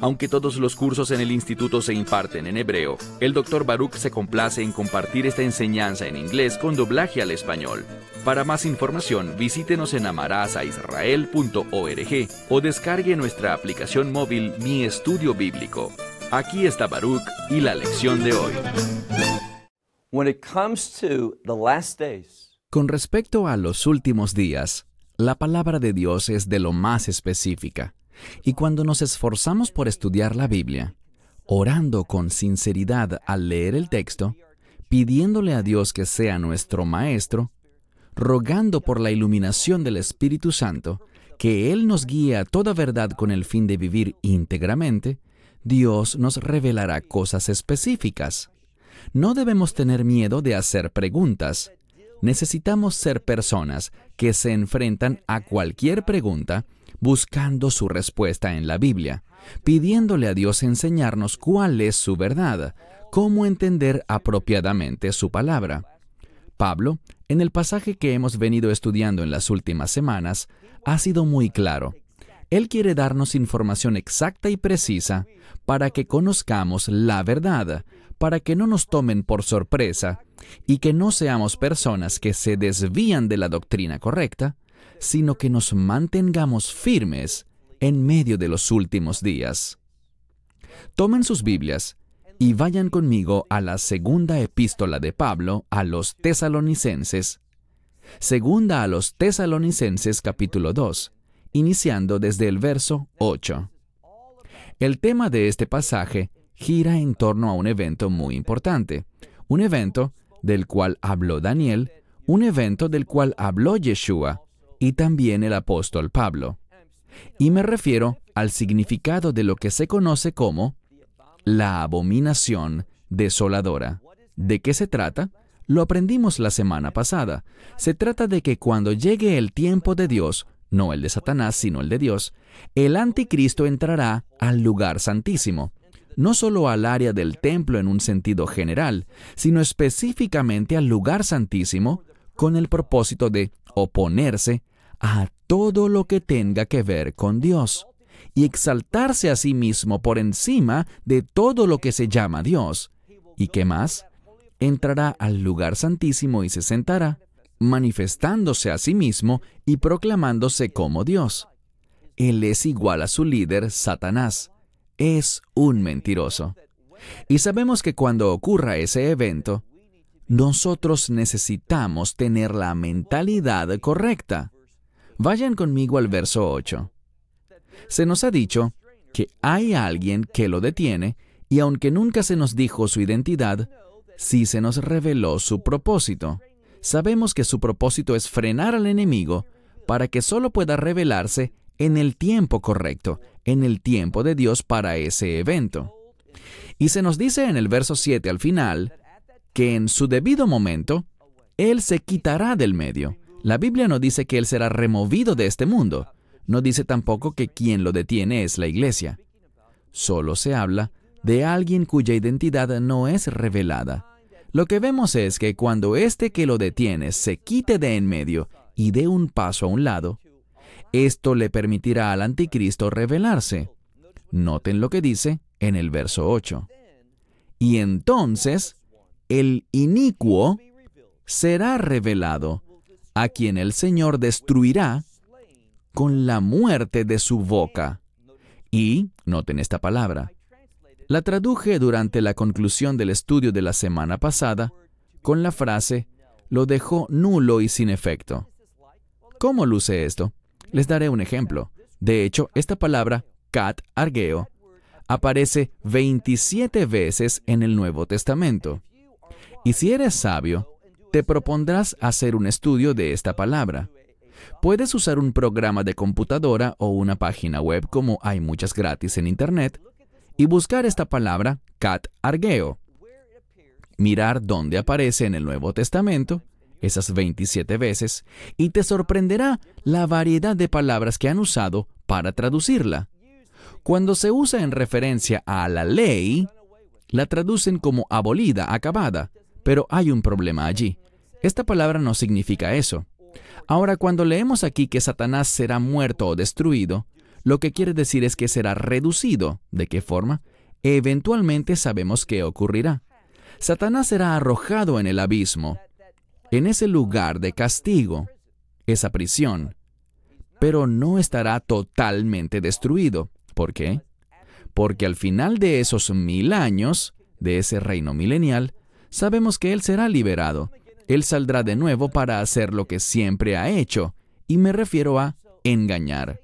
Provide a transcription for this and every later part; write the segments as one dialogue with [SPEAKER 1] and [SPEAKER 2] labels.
[SPEAKER 1] Aunque todos los cursos en el instituto se imparten en hebreo, el Dr. Baruch se complace en compartir esta enseñanza en inglés con doblaje al español. Para más información, visítenos en amarazaisrael.org o descargue nuestra aplicación móvil Mi Estudio Bíblico. Aquí está Baruch y la lección de hoy.
[SPEAKER 2] Con respecto a los últimos días, la palabra de Dios es de lo más específica. Y cuando nos esforzamos por estudiar la Biblia, orando con sinceridad al leer el texto, pidiéndole a Dios que sea nuestro Maestro, rogando por la iluminación del Espíritu Santo, que Él nos guíe a toda verdad con el fin de vivir íntegramente, Dios nos revelará cosas específicas. No debemos tener miedo de hacer preguntas. Necesitamos ser personas que se enfrentan a cualquier pregunta buscando su respuesta en la Biblia, pidiéndole a Dios enseñarnos cuál es su verdad, cómo entender apropiadamente su palabra. Pablo, en el pasaje que hemos venido estudiando en las últimas semanas, ha sido muy claro. Él quiere darnos información exacta y precisa para que conozcamos la verdad, para que no nos tomen por sorpresa y que no seamos personas que se desvían de la doctrina correcta, sino que nos mantengamos firmes en medio de los últimos días. Tomen sus Biblias y vayan conmigo a la segunda epístola de Pablo a los tesalonicenses. Segunda a los tesalonicenses capítulo 2, iniciando desde el verso 8. El tema de este pasaje gira en torno a un evento muy importante, un evento del cual habló Daniel, un evento del cual habló Yeshua, y también el apóstol Pablo. Y me refiero al significado de lo que se conoce como la abominación desoladora. ¿De qué se trata? Lo aprendimos la semana pasada. Se trata de que cuando llegue el tiempo de Dios, no el de Satanás, sino el de Dios, el anticristo entrará al lugar santísimo, no solo al área del templo en un sentido general, sino específicamente al lugar santísimo, con el propósito de oponerse a todo lo que tenga que ver con Dios y exaltarse a sí mismo por encima de todo lo que se llama Dios. ¿Y qué más? Entrará al lugar santísimo y se sentará, manifestándose a sí mismo y proclamándose como Dios. Él es igual a su líder, Satanás. Es un mentiroso. Y sabemos que cuando ocurra ese evento, nosotros necesitamos tener la mentalidad correcta. Vayan conmigo al verso 8. Se nos ha dicho que hay alguien que lo detiene y aunque nunca se nos dijo su identidad, sí se nos reveló su propósito. Sabemos que su propósito es frenar al enemigo para que solo pueda revelarse en el tiempo correcto, en el tiempo de Dios para ese evento. Y se nos dice en el verso 7 al final, que en su debido momento, Él se quitará del medio. La Biblia no dice que Él será removido de este mundo. No dice tampoco que quien lo detiene es la iglesia. Solo se habla de alguien cuya identidad no es revelada. Lo que vemos es que cuando este que lo detiene se quite de en medio y dé un paso a un lado, esto le permitirá al anticristo revelarse. Noten lo que dice en el verso 8. Y entonces el inicuo será revelado, a quien el Señor destruirá con la muerte de su boca. Y, noten esta palabra, la traduje durante la conclusión del estudio de la semana pasada con la frase, lo dejó nulo y sin efecto. ¿Cómo luce esto? Les daré un ejemplo. De hecho, esta palabra, cat argeo, aparece 27 veces en el Nuevo Testamento. Y si eres sabio, te propondrás hacer un estudio de esta palabra. Puedes usar un programa de computadora o una página web como hay muchas gratis en Internet y buscar esta palabra cat argeo. Mirar dónde aparece en el Nuevo Testamento, esas 27 veces, y te sorprenderá la variedad de palabras que han usado para traducirla. Cuando se usa en referencia a la ley, la traducen como abolida, acabada, pero hay un problema allí. Esta palabra no significa eso. Ahora, cuando leemos aquí que Satanás será muerto o destruido, lo que quiere decir es que será reducido. ¿De qué forma? Eventualmente sabemos qué ocurrirá. Satanás será arrojado en el abismo, en ese lugar de castigo, esa prisión, pero no estará totalmente destruido. ¿Por qué? Porque al final de esos mil años, de ese reino milenial, sabemos que Él será liberado. Él saldrá de nuevo para hacer lo que siempre ha hecho, y me refiero a engañar.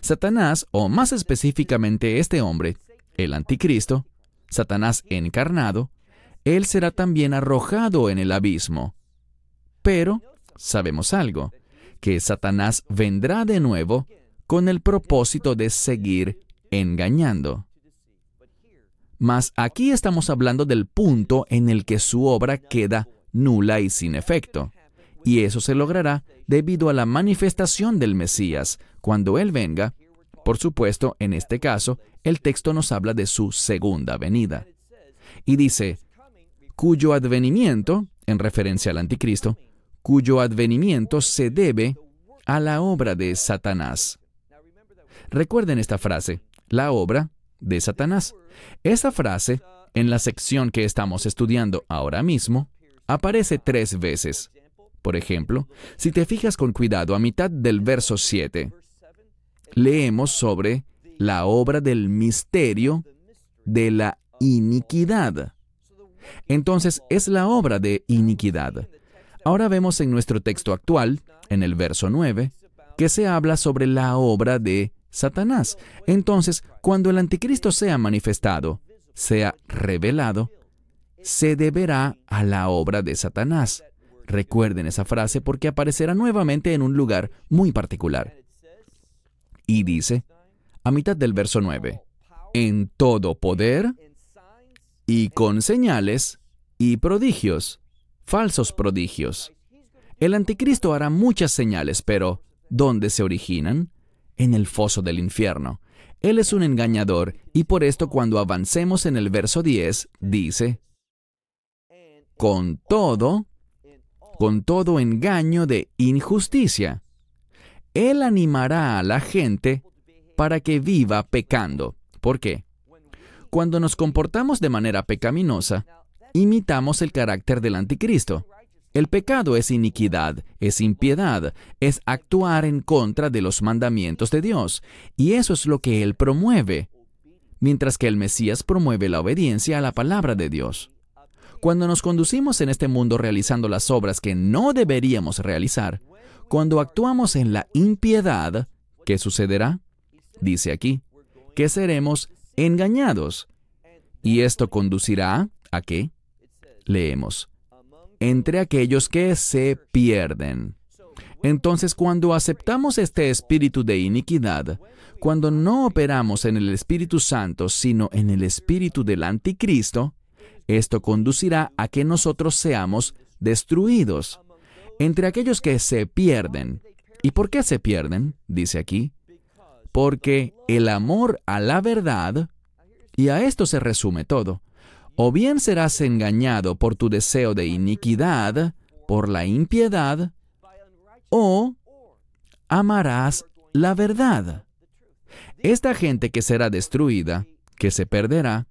[SPEAKER 2] Satanás, o más específicamente este hombre, el anticristo, Satanás encarnado, él será también arrojado en el abismo. Pero sabemos algo, que Satanás vendrá de nuevo con el propósito de seguir engañando. Mas aquí estamos hablando del punto en el que su obra queda nula y sin efecto. Y eso se logrará debido a la manifestación del Mesías. Cuando Él venga, por supuesto, en este caso, el texto nos habla de su segunda venida. Y dice, cuyo advenimiento, en referencia al anticristo, cuyo advenimiento se debe a la obra de Satanás. Recuerden esta frase, la obra de Satanás. Esa frase, en la sección que estamos estudiando ahora mismo, aparece tres veces. Por ejemplo, si te fijas con cuidado a mitad del verso 7, leemos sobre la obra del misterio de la iniquidad. Entonces es la obra de iniquidad. Ahora vemos en nuestro texto actual, en el verso 9, que se habla sobre la obra de Satanás. Entonces, cuando el anticristo sea manifestado, sea revelado, se deberá a la obra de Satanás. Recuerden esa frase porque aparecerá nuevamente en un lugar muy particular. Y dice, a mitad del verso 9, en todo poder y con señales y prodigios, falsos prodigios. El anticristo hará muchas señales, pero ¿dónde se originan? En el foso del infierno. Él es un engañador y por esto cuando avancemos en el verso 10 dice, con todo, con todo engaño de injusticia. Él animará a la gente para que viva pecando. ¿Por qué? Cuando nos comportamos de manera pecaminosa, imitamos el carácter del anticristo. El pecado es iniquidad, es impiedad, es actuar en contra de los mandamientos de Dios, y eso es lo que Él promueve, mientras que el Mesías promueve la obediencia a la palabra de Dios. Cuando nos conducimos en este mundo realizando las obras que no deberíamos realizar, cuando actuamos en la impiedad, ¿qué sucederá? Dice aquí, que seremos engañados. Y esto conducirá a qué? Leemos, entre aquellos que se pierden. Entonces, cuando aceptamos este espíritu de iniquidad, cuando no operamos en el Espíritu Santo, sino en el espíritu del anticristo, esto conducirá a que nosotros seamos destruidos. Entre aquellos que se pierden. ¿Y por qué se pierden? Dice aquí porque el amor a la verdad, y a esto se resume todo, o bien serás engañado por tu deseo de iniquidad, por la impiedad, o amarás la verdad. Esta gente que será destruida, que se perderá,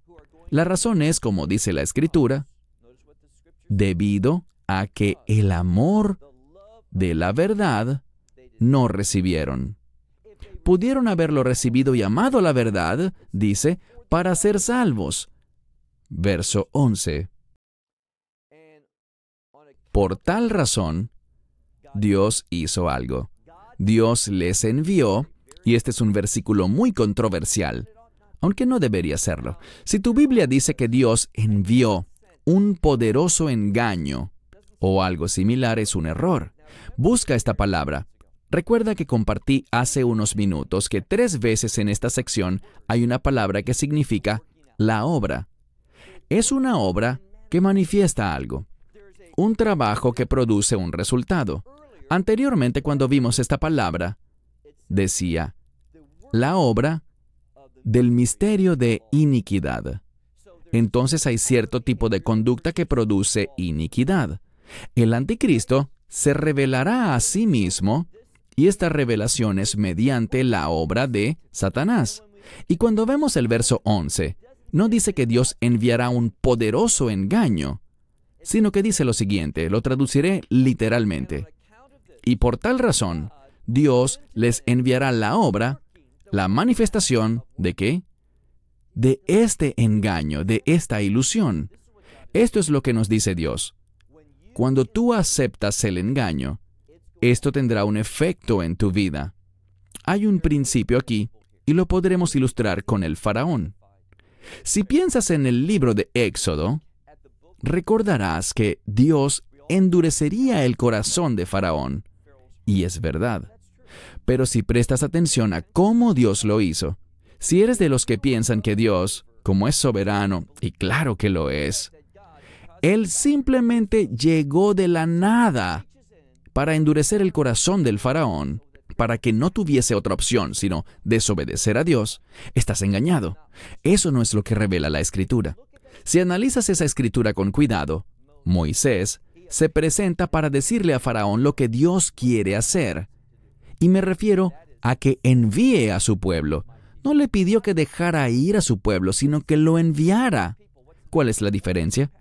[SPEAKER 2] la razón es, como dice la Escritura, debido a que el amor de la verdad no recibieron pudieron haberlo recibido y amado la verdad, dice, para ser salvos. Verso 11. Por tal razón, Dios hizo algo. Dios les envió, y este es un versículo muy controversial, aunque no debería serlo. Si tu Biblia dice que Dios envió un poderoso engaño o algo similar, es un error. Busca esta palabra. Recuerda que compartí hace unos minutos que tres veces en esta sección hay una palabra que significa la obra. Es una obra que manifiesta algo. un trabajo que produce un resultado. Anteriormente, cuando vimos esta palabra, decía, la obra del misterio de iniquidad. Entonces hay cierto tipo de conducta que produce iniquidad. El anticristo se revelará a sí mismo y esta revelación es mediante la obra de Satanás. Y cuando vemos el verso 11, no dice que Dios enviará un poderoso engaño, sino que dice lo siguiente, lo traduciré literalmente. Y por tal razón, Dios les enviará la obra, la manifestación de qué? De este engaño, de esta ilusión. Esto es lo que nos dice Dios. Cuando tú aceptas el engaño, esto tendrá un efecto en tu vida. Hay un principio aquí y lo podremos ilustrar con el faraón. Si piensas en el libro de Éxodo, recordarás que Dios endurecería el corazón de Faraón. Y es verdad. Pero si prestas atención a cómo Dios lo hizo, si eres de los que piensan que Dios, como es soberano, y claro que lo es, Él simplemente llegó de la nada para endurecer el corazón del faraón, para que no tuviese otra opción sino desobedecer a Dios, estás engañado. Eso no es lo que revela la escritura. Si analizas esa escritura con cuidado, Moisés se presenta para decirle a Faraón lo que Dios quiere hacer. Y me refiero a que envíe a su pueblo. No le pidió que dejara ir a su pueblo, sino que lo enviara. ¿Cuál es la diferencia?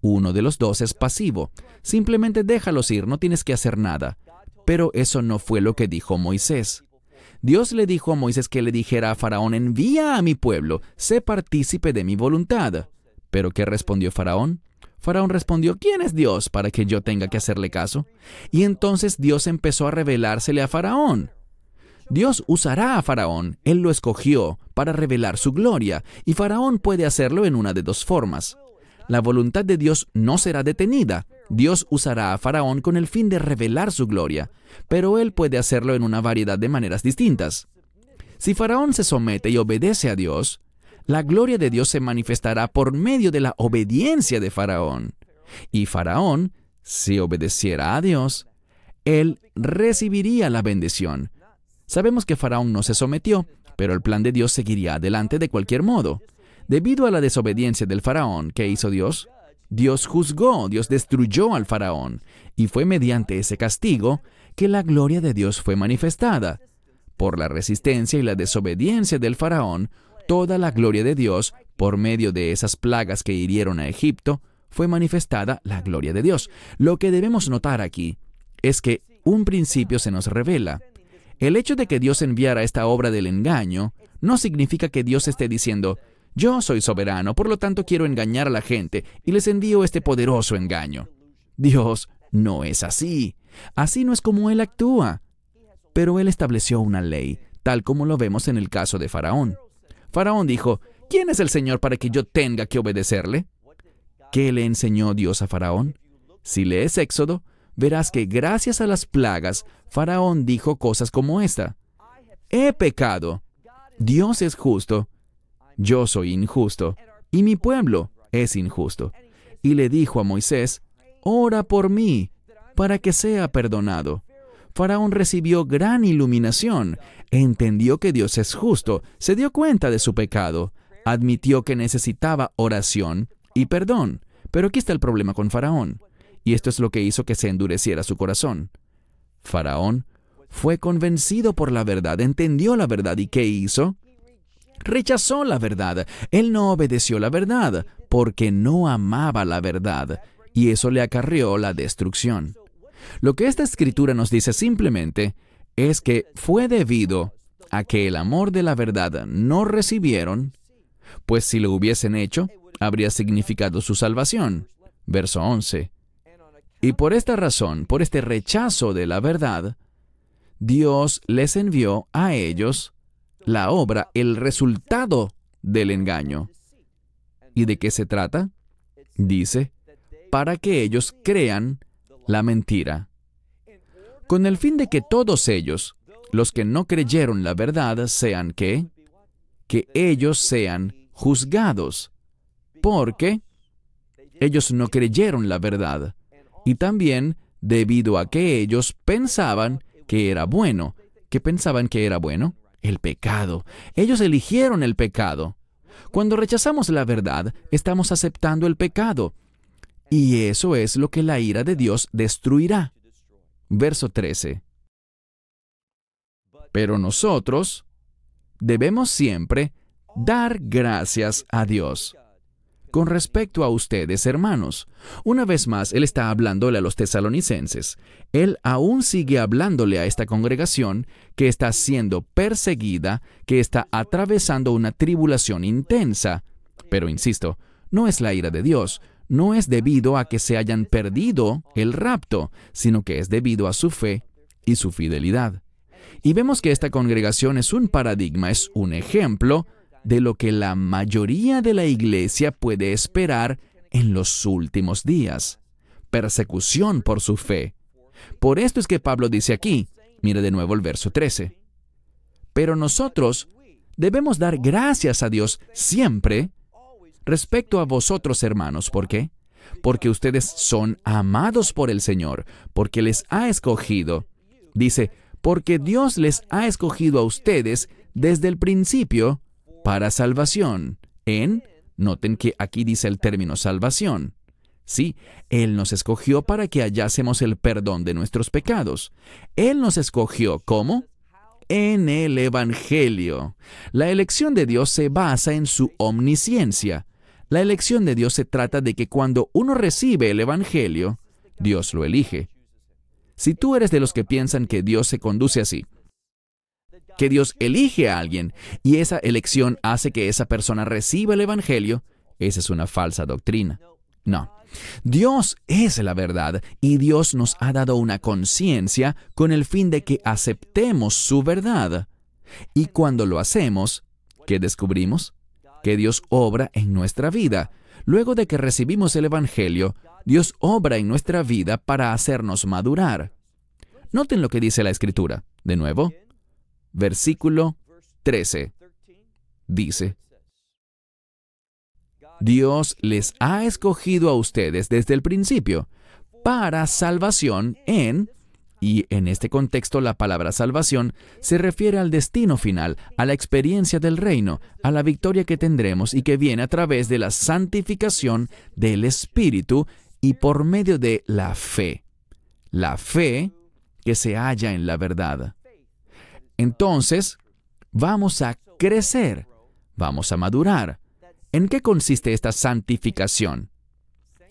[SPEAKER 2] Uno de los dos es pasivo. Simplemente déjalos ir, no tienes que hacer nada. Pero eso no fue lo que dijo Moisés. Dios le dijo a Moisés que le dijera a Faraón, envía a mi pueblo, sé partícipe de mi voluntad. Pero ¿qué respondió Faraón? Faraón respondió, ¿quién es Dios para que yo tenga que hacerle caso? Y entonces Dios empezó a revelársele a Faraón. Dios usará a Faraón, él lo escogió para revelar su gloria, y Faraón puede hacerlo en una de dos formas. La voluntad de Dios no será detenida. Dios usará a Faraón con el fin de revelar su gloria, pero él puede hacerlo en una variedad de maneras distintas. Si Faraón se somete y obedece a Dios, la gloria de Dios se manifestará por medio de la obediencia de Faraón. Y Faraón, si obedeciera a Dios, él recibiría la bendición. Sabemos que Faraón no se sometió, pero el plan de Dios seguiría adelante de cualquier modo. Debido a la desobediencia del Faraón, ¿qué hizo Dios? Dios juzgó, Dios destruyó al Faraón, y fue mediante ese castigo que la gloria de Dios fue manifestada. Por la resistencia y la desobediencia del Faraón, toda la gloria de Dios, por medio de esas plagas que hirieron a Egipto, fue manifestada la gloria de Dios. Lo que debemos notar aquí es que un principio se nos revela. El hecho de que Dios enviara esta obra del engaño no significa que Dios esté diciendo, yo soy soberano, por lo tanto quiero engañar a la gente y les envío este poderoso engaño. Dios no es así. Así no es como Él actúa. Pero Él estableció una ley, tal como lo vemos en el caso de Faraón. Faraón dijo, ¿quién es el Señor para que yo tenga que obedecerle? ¿Qué le enseñó Dios a Faraón? Si lees Éxodo, verás que gracias a las plagas, Faraón dijo cosas como esta. He pecado. Dios es justo. Yo soy injusto. Y mi pueblo es injusto. Y le dijo a Moisés, Ora por mí, para que sea perdonado. Faraón recibió gran iluminación, entendió que Dios es justo, se dio cuenta de su pecado, admitió que necesitaba oración y perdón. Pero aquí está el problema con Faraón, y esto es lo que hizo que se endureciera su corazón. Faraón fue convencido por la verdad, entendió la verdad y ¿qué hizo? Rechazó la verdad. Él no obedeció la verdad porque no amaba la verdad, y eso le acarreó la destrucción. Lo que esta escritura nos dice simplemente es que fue debido a que el amor de la verdad no recibieron, pues si lo hubiesen hecho, habría significado su salvación. Verso 11. Y por esta razón, por este rechazo de la verdad, Dios les envió a ellos la obra, el resultado del engaño. ¿Y de qué se trata? Dice, para que ellos crean la mentira, con el fin de que todos ellos, los que no creyeron la verdad, sean que, que ellos sean juzgados, porque ellos no creyeron la verdad, y también debido a que ellos pensaban que era bueno. ¿Qué pensaban que era bueno? El pecado. Ellos eligieron el pecado. Cuando rechazamos la verdad, estamos aceptando el pecado. Y eso es lo que la ira de Dios destruirá. Verso 13. Pero nosotros debemos siempre dar gracias a Dios con respecto a ustedes, hermanos. Una vez más, Él está hablándole a los tesalonicenses. Él aún sigue hablándole a esta congregación que está siendo perseguida, que está atravesando una tribulación intensa. Pero, insisto, no es la ira de Dios, no es debido a que se hayan perdido el rapto, sino que es debido a su fe y su fidelidad. Y vemos que esta congregación es un paradigma, es un ejemplo de lo que la mayoría de la iglesia puede esperar en los últimos días. Persecución por su fe. Por esto es que Pablo dice aquí, mire de nuevo el verso 13, pero nosotros debemos dar gracias a Dios siempre respecto a vosotros hermanos. ¿Por qué? Porque ustedes son amados por el Señor, porque les ha escogido. Dice, porque Dios les ha escogido a ustedes desde el principio para salvación. En, noten que aquí dice el término salvación. Sí, Él nos escogió para que hallásemos el perdón de nuestros pecados. Él nos escogió, ¿cómo? En el Evangelio. La elección de Dios se basa en su omnisciencia. La elección de Dios se trata de que cuando uno recibe el Evangelio, Dios lo elige. Si tú eres de los que piensan que Dios se conduce así, que Dios elige a alguien y esa elección hace que esa persona reciba el Evangelio, esa es una falsa doctrina. No. Dios es la verdad y Dios nos ha dado una conciencia con el fin de que aceptemos su verdad. Y cuando lo hacemos, ¿qué descubrimos? Que Dios obra en nuestra vida. Luego de que recibimos el Evangelio, Dios obra en nuestra vida para hacernos madurar. Noten lo que dice la Escritura. De nuevo, versículo 13. Dice, Dios les ha escogido a ustedes desde el principio para salvación en, y en este contexto la palabra salvación se refiere al destino final, a la experiencia del reino, a la victoria que tendremos y que viene a través de la santificación del Espíritu y por medio de la fe. La fe que se halla en la verdad. Entonces, vamos a crecer, vamos a madurar. ¿En qué consiste esta santificación?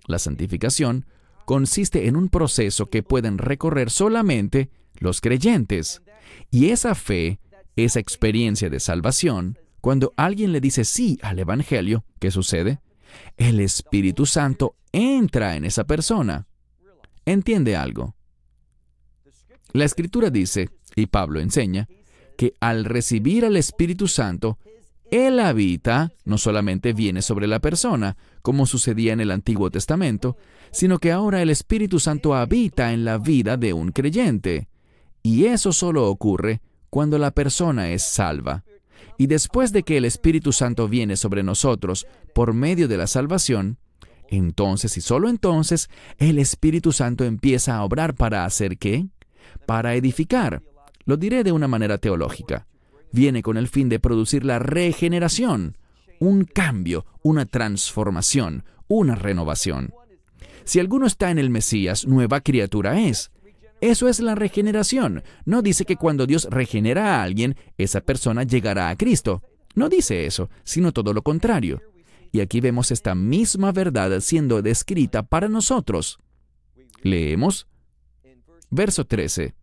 [SPEAKER 2] La santificación consiste en un proceso que pueden recorrer solamente los creyentes. Y esa fe, esa experiencia de salvación, cuando alguien le dice sí al Evangelio, ¿qué sucede? El Espíritu Santo entra en esa persona. ¿Entiende algo? La Escritura dice, y Pablo enseña, que al recibir al Espíritu Santo, Él habita, no solamente viene sobre la persona, como sucedía en el Antiguo Testamento, sino que ahora el Espíritu Santo habita en la vida de un creyente. Y eso solo ocurre cuando la persona es salva. Y después de que el Espíritu Santo viene sobre nosotros por medio de la salvación, entonces y solo entonces el Espíritu Santo empieza a obrar para hacer qué? Para edificar, lo diré de una manera teológica. Viene con el fin de producir la regeneración, un cambio, una transformación, una renovación. Si alguno está en el Mesías, nueva criatura es. Eso es la regeneración. No dice que cuando Dios regenera a alguien, esa persona llegará a Cristo. No dice eso, sino todo lo contrario. Y aquí vemos esta misma verdad siendo descrita para nosotros. Leemos verso 13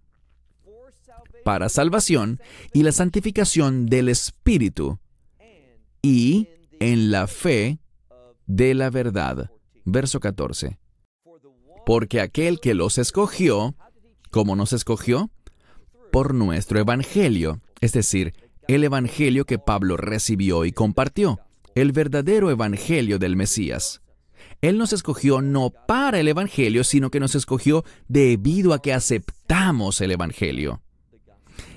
[SPEAKER 2] para salvación y la santificación del Espíritu y en la fe de la verdad. Verso 14. Porque aquel que los escogió, ¿cómo nos escogió? Por nuestro Evangelio, es decir, el Evangelio que Pablo recibió y compartió, el verdadero Evangelio del Mesías. Él nos escogió no para el Evangelio, sino que nos escogió debido a que aceptamos el Evangelio.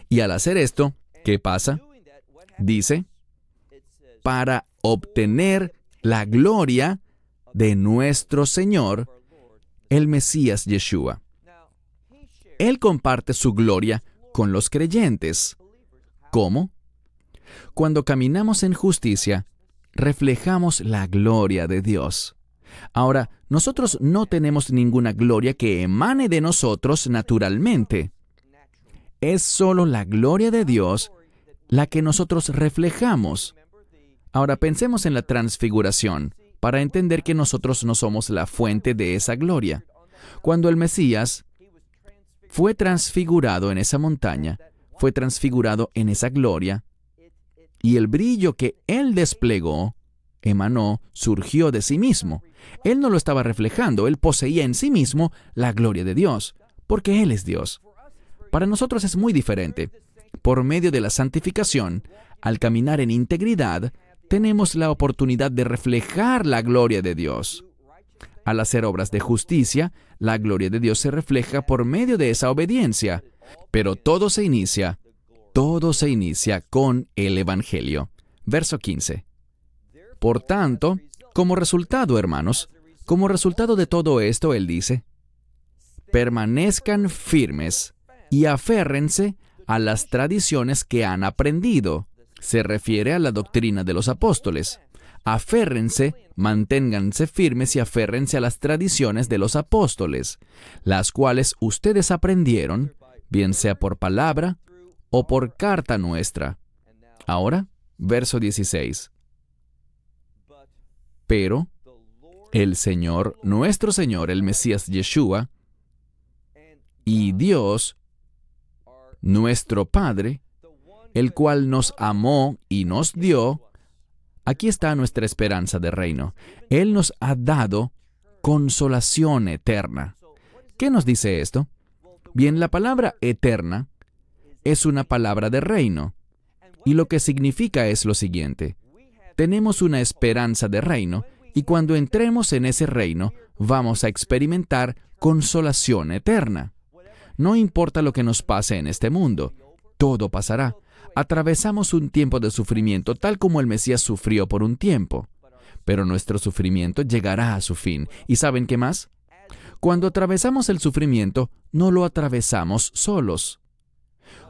[SPEAKER 2] Y al hacer esto, ¿qué pasa? Dice, para obtener la gloria de nuestro Señor el Mesías Yeshua. Él comparte su gloria con los creyentes. ¿Cómo? Cuando caminamos en justicia, reflejamos la gloria de Dios. Ahora, nosotros no tenemos ninguna gloria que emane de nosotros naturalmente. Es solo la gloria de Dios la que nosotros reflejamos. Ahora pensemos en la transfiguración para entender que nosotros no somos la fuente de esa gloria. Cuando el Mesías fue transfigurado en esa montaña, fue transfigurado en esa gloria, y el brillo que él desplegó, emanó, surgió de sí mismo. Él no lo estaba reflejando, él poseía en sí mismo la gloria de Dios, porque Él es Dios. Para nosotros es muy diferente. Por medio de la santificación, al caminar en integridad, tenemos la oportunidad de reflejar la gloria de Dios. Al hacer obras de justicia, la gloria de Dios se refleja por medio de esa obediencia. Pero todo se inicia, todo se inicia con el Evangelio. Verso 15. Por tanto, como resultado, hermanos, como resultado de todo esto, Él dice, permanezcan firmes y aférrense a las tradiciones que han aprendido se refiere a la doctrina de los apóstoles. Aférrense, manténganse firmes y aférrense a las tradiciones de los apóstoles, las cuales ustedes aprendieron, bien sea por palabra o por carta nuestra. Ahora, verso 16. Pero el Señor, nuestro Señor, el Mesías Yeshua, y Dios, nuestro Padre, el cual nos amó y nos dio, aquí está nuestra esperanza de reino. Él nos ha dado consolación eterna. ¿Qué nos dice esto? Bien, la palabra eterna es una palabra de reino. Y lo que significa es lo siguiente. Tenemos una esperanza de reino y cuando entremos en ese reino vamos a experimentar consolación eterna. No importa lo que nos pase en este mundo, todo pasará atravesamos un tiempo de sufrimiento tal como el Mesías sufrió por un tiempo. Pero nuestro sufrimiento llegará a su fin. ¿Y saben qué más? Cuando atravesamos el sufrimiento, no lo atravesamos solos.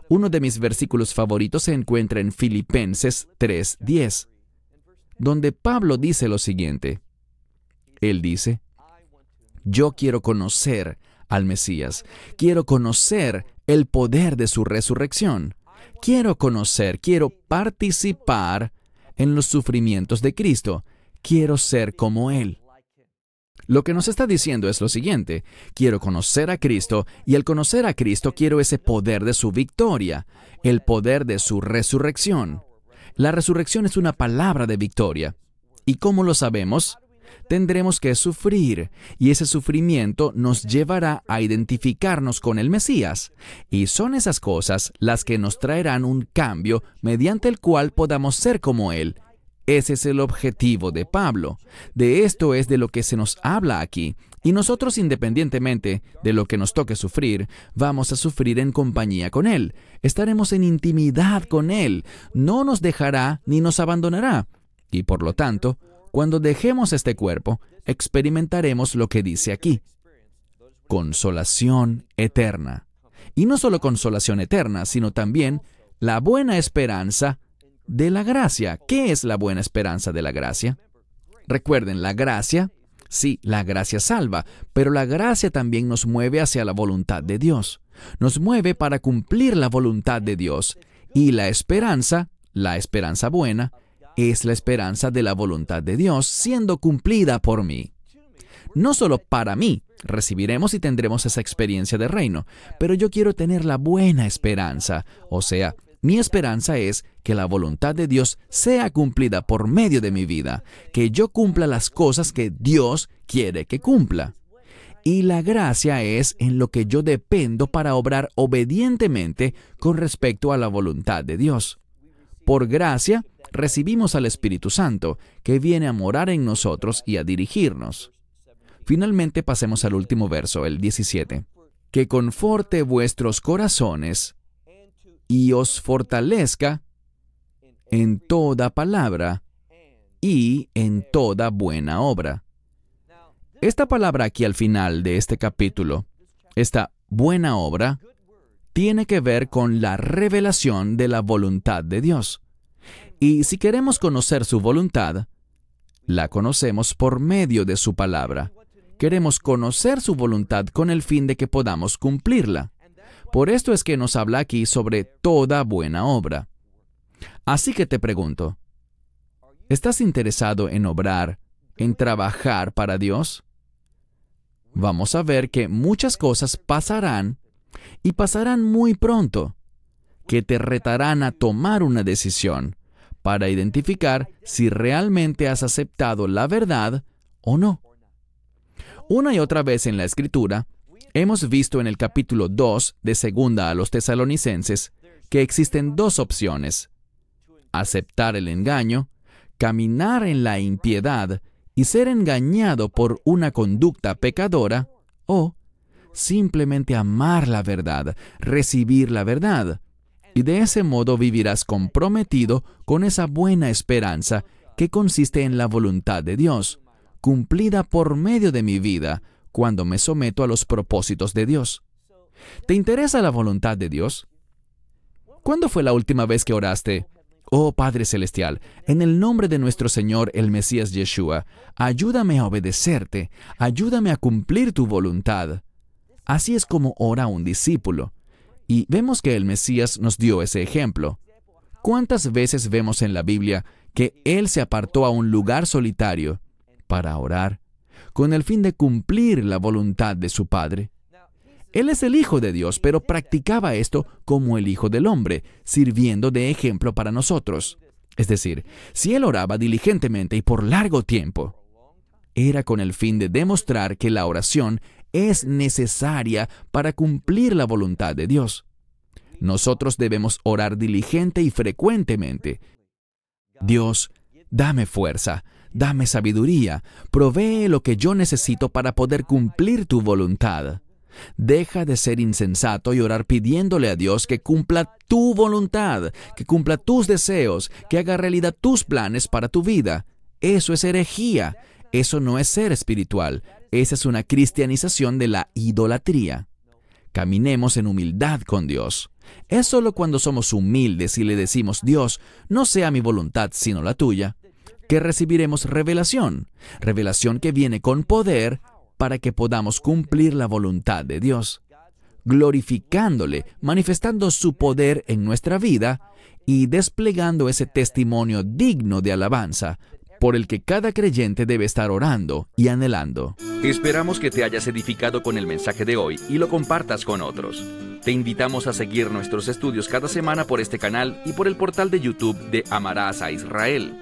[SPEAKER 2] Uno de mis versículos favoritos se encuentra en Filipenses 3:10, donde Pablo dice lo siguiente. Él dice, yo quiero conocer al Mesías, quiero conocer el poder de su resurrección quiero conocer, quiero participar en los sufrimientos de Cristo. Quiero ser como Él. Lo que nos está diciendo es lo siguiente, quiero conocer a Cristo y al conocer a Cristo quiero ese poder de su victoria, el poder de su resurrección. La resurrección es una palabra de victoria. ¿Y cómo lo sabemos? tendremos que sufrir y ese sufrimiento nos llevará a identificarnos con el Mesías. Y son esas cosas las que nos traerán un cambio mediante el cual podamos ser como Él. Ese es el objetivo de Pablo. De esto es de lo que se nos habla aquí. Y nosotros, independientemente de lo que nos toque sufrir, vamos a sufrir en compañía con Él. Estaremos en intimidad con Él. No nos dejará ni nos abandonará. Y por lo tanto, cuando dejemos este cuerpo, experimentaremos lo que dice aquí. Consolación eterna. Y no solo consolación eterna, sino también la buena esperanza de la gracia. ¿Qué es la buena esperanza de la gracia? Recuerden, la gracia, sí, la gracia salva, pero la gracia también nos mueve hacia la voluntad de Dios. Nos mueve para cumplir la voluntad de Dios. Y la esperanza, la esperanza buena, es la esperanza de la voluntad de Dios siendo cumplida por mí. No solo para mí recibiremos y tendremos esa experiencia de reino, pero yo quiero tener la buena esperanza, o sea, mi esperanza es que la voluntad de Dios sea cumplida por medio de mi vida, que yo cumpla las cosas que Dios quiere que cumpla. Y la gracia es en lo que yo dependo para obrar obedientemente con respecto a la voluntad de Dios. Por gracia, recibimos al Espíritu Santo, que viene a morar en nosotros y a dirigirnos. Finalmente pasemos al último verso, el 17. Que conforte vuestros corazones y os fortalezca en toda palabra y en toda buena obra. Esta palabra aquí al final de este capítulo, esta buena obra, tiene que ver con la revelación de la voluntad de Dios. Y si queremos conocer su voluntad, la conocemos por medio de su palabra. Queremos conocer su voluntad con el fin de que podamos cumplirla. Por esto es que nos habla aquí sobre toda buena obra. Así que te pregunto, ¿estás interesado en obrar, en trabajar para Dios? Vamos a ver que muchas cosas pasarán y pasarán muy pronto, que te retarán a tomar una decisión para identificar si realmente has aceptado la verdad o no. Una y otra vez en la Escritura, hemos visto en el capítulo 2 de Segunda a los tesalonicenses que existen dos opciones. Aceptar el engaño, caminar en la impiedad y ser engañado por una conducta pecadora, o simplemente amar la verdad, recibir la verdad, y de ese modo vivirás comprometido con esa buena esperanza que consiste en la voluntad de Dios, cumplida por medio de mi vida cuando me someto a los propósitos de Dios. ¿Te interesa la voluntad de Dios? ¿Cuándo fue la última vez que oraste? Oh Padre Celestial, en el nombre de nuestro Señor el Mesías Yeshua, ayúdame a obedecerte, ayúdame a cumplir tu voluntad. Así es como ora un discípulo. Y vemos que el Mesías nos dio ese ejemplo. ¿Cuántas veces vemos en la Biblia que Él se apartó a un lugar solitario para orar, con el fin de cumplir la voluntad de su Padre? Él es el Hijo de Dios, pero practicaba esto como el Hijo del Hombre, sirviendo de ejemplo para nosotros. Es decir, si Él oraba diligentemente y por largo tiempo, era con el fin de demostrar que la oración es necesaria para cumplir la voluntad de Dios. Nosotros debemos orar diligente y frecuentemente. Dios, dame fuerza, dame sabiduría, provee lo que yo necesito para poder cumplir tu voluntad. Deja de ser insensato y orar pidiéndole a Dios que cumpla tu voluntad, que cumpla tus deseos, que haga realidad tus planes para tu vida. Eso es herejía. Eso no es ser espiritual. Esa es una cristianización de la idolatría. Caminemos en humildad con Dios. Es solo cuando somos humildes y le decimos, Dios, no sea mi voluntad sino la tuya, que recibiremos revelación, revelación que viene con poder para que podamos cumplir la voluntad de Dios, glorificándole, manifestando su poder en nuestra vida y desplegando ese testimonio digno de alabanza por el que cada creyente debe estar orando y anhelando.
[SPEAKER 1] Esperamos que te hayas edificado con el mensaje de hoy y lo compartas con otros. Te invitamos a seguir nuestros estudios cada semana por este canal y por el portal de YouTube de Amarás a Israel.